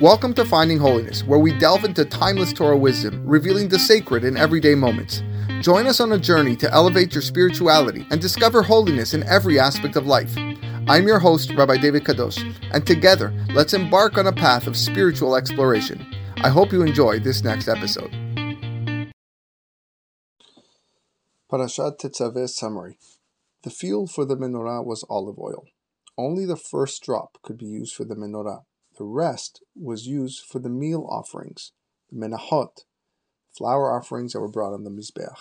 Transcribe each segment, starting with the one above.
Welcome to Finding Holiness, where we delve into timeless Torah wisdom, revealing the sacred in everyday moments. Join us on a journey to elevate your spirituality and discover holiness in every aspect of life. I'm your host, Rabbi David Kadosh, and together, let's embark on a path of spiritual exploration. I hope you enjoy this next episode. Parashat Tetzaveh summary. The fuel for the menorah was olive oil. Only the first drop could be used for the menorah. The rest was used for the meal offerings, the menachot, flour offerings that were brought on the mizbeach.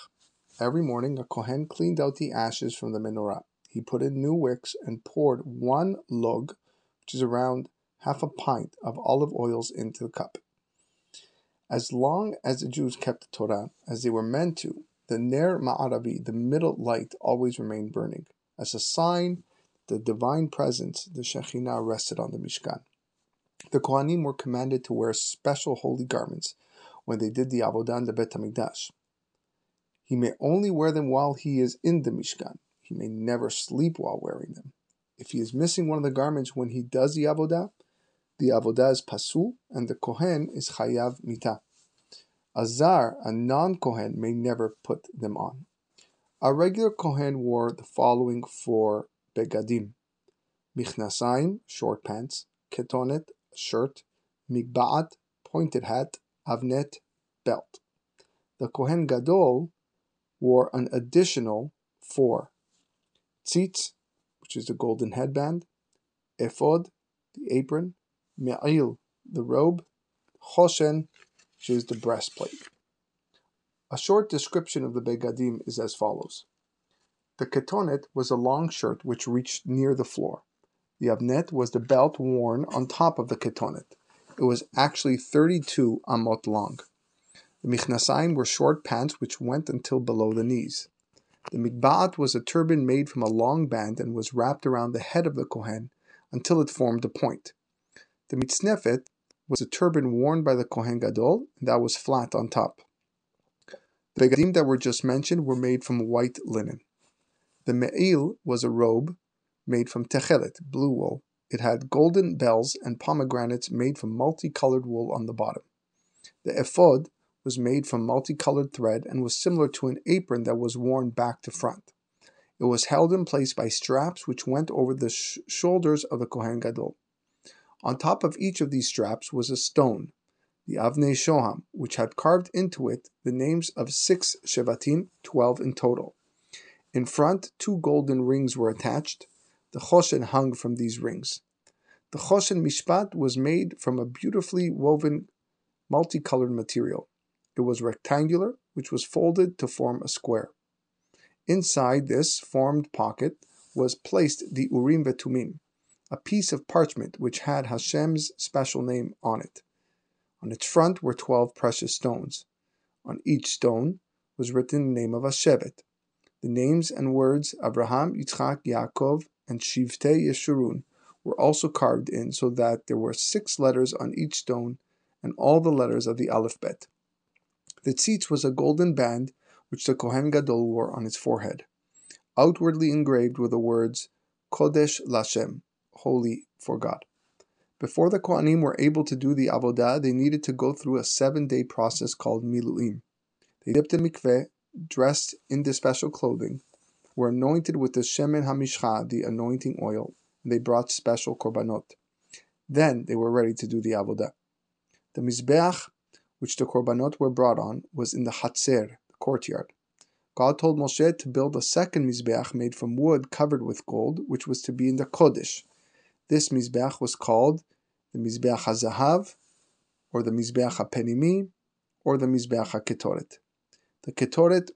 Every morning, a kohen cleaned out the ashes from the menorah. He put in new wicks and poured one lug, which is around half a pint of olive oils into the cup. As long as the Jews kept the Torah as they were meant to, the Ner Ma'arabi, the middle light, always remained burning, as a sign the divine presence, the Shekhinah, rested on the Mishkan. The Kohanim were commanded to wear special holy garments when they did the Avodah in the Bet HaMikdash. He may only wear them while he is in the Mishkan. He may never sleep while wearing them. If he is missing one of the garments when he does the Avodah, the Avodah is Pasul and the Kohen is Chayav Mitah. A Zar, a non-Kohen, may never put them on. A regular Kohen wore the following four begadim. Michnasayim, short pants, ketonet, shirt, migba'at, pointed hat, avnet, belt. The Kohen Gadol wore an additional four tzitz, which is the golden headband, ephod, the apron, me'il, the robe, choshen, which is the breastplate. A short description of the begadim is as follows. The ketonet was a long shirt which reached near the floor. The avnet was the belt worn on top of the ketonet. It was actually 32 amot long. The michnasayim were short pants which went until below the knees. The mikba'at was a turban made from a long band and was wrapped around the head of the kohen until it formed a point. The mitznefet was a turban worn by the kohen gadol and that was flat on top. The begadim that were just mentioned were made from white linen. The me'il was a robe made from techelet, blue wool. It had golden bells and pomegranates made from multicolored wool on the bottom. The ephod was made from multicolored thread and was similar to an apron that was worn back to front. It was held in place by straps which went over the sh- shoulders of the Kohen Gadol. On top of each of these straps was a stone, the Avnei Shoham, which had carved into it the names of six Shevatim, twelve in total. In front, two golden rings were attached. The Choshen hung from these rings. The Choshen Mishpat was made from a beautifully woven multicolored material. It was rectangular, which was folded to form a square. Inside this formed pocket was placed the Urim Vetumim, a piece of parchment which had Hashem's special name on it. On its front were twelve precious stones. On each stone was written the name of a Shevet. The names and words Avraham, Yitzchak, Yaakov, and Shivtei Yeshurun were also carved in so that there were six letters on each stone and all the letters of the alphabet. The tzitz was a golden band which the Kohen Gadol wore on his forehead. Outwardly engraved were the words Kodesh Lashem, holy for God. Before the Kohanim were able to do the avodah, they needed to go through a seven-day process called miluim. They dipped in mikveh, dressed in the special clothing, were anointed with the shemen hamishcha, the anointing oil, and they brought special korbanot. Then they were ready to do the avodah. The mizbeach which the korbanot were brought on, was in the Hatzer, the courtyard. God told Moshe to build a second mizbeach made from wood covered with gold, which was to be in the Kodesh. This mizbeach was called the mizbeach hazahav, or the mizbeach hapenimi, or the mizbeach haketoret. The ketoret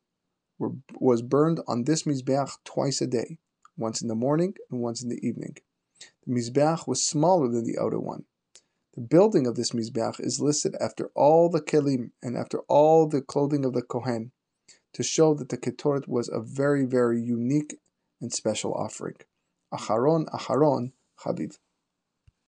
were, was burned on this mizbeach twice a day, once in the morning and once in the evening. The mizbeach was smaller than the outer one. The building of this mizbeach is listed after all the kelim and after all the clothing of the kohen, to show that the ketoret was a very, very unique and special offering. Acharon, Acharon, Chaviv.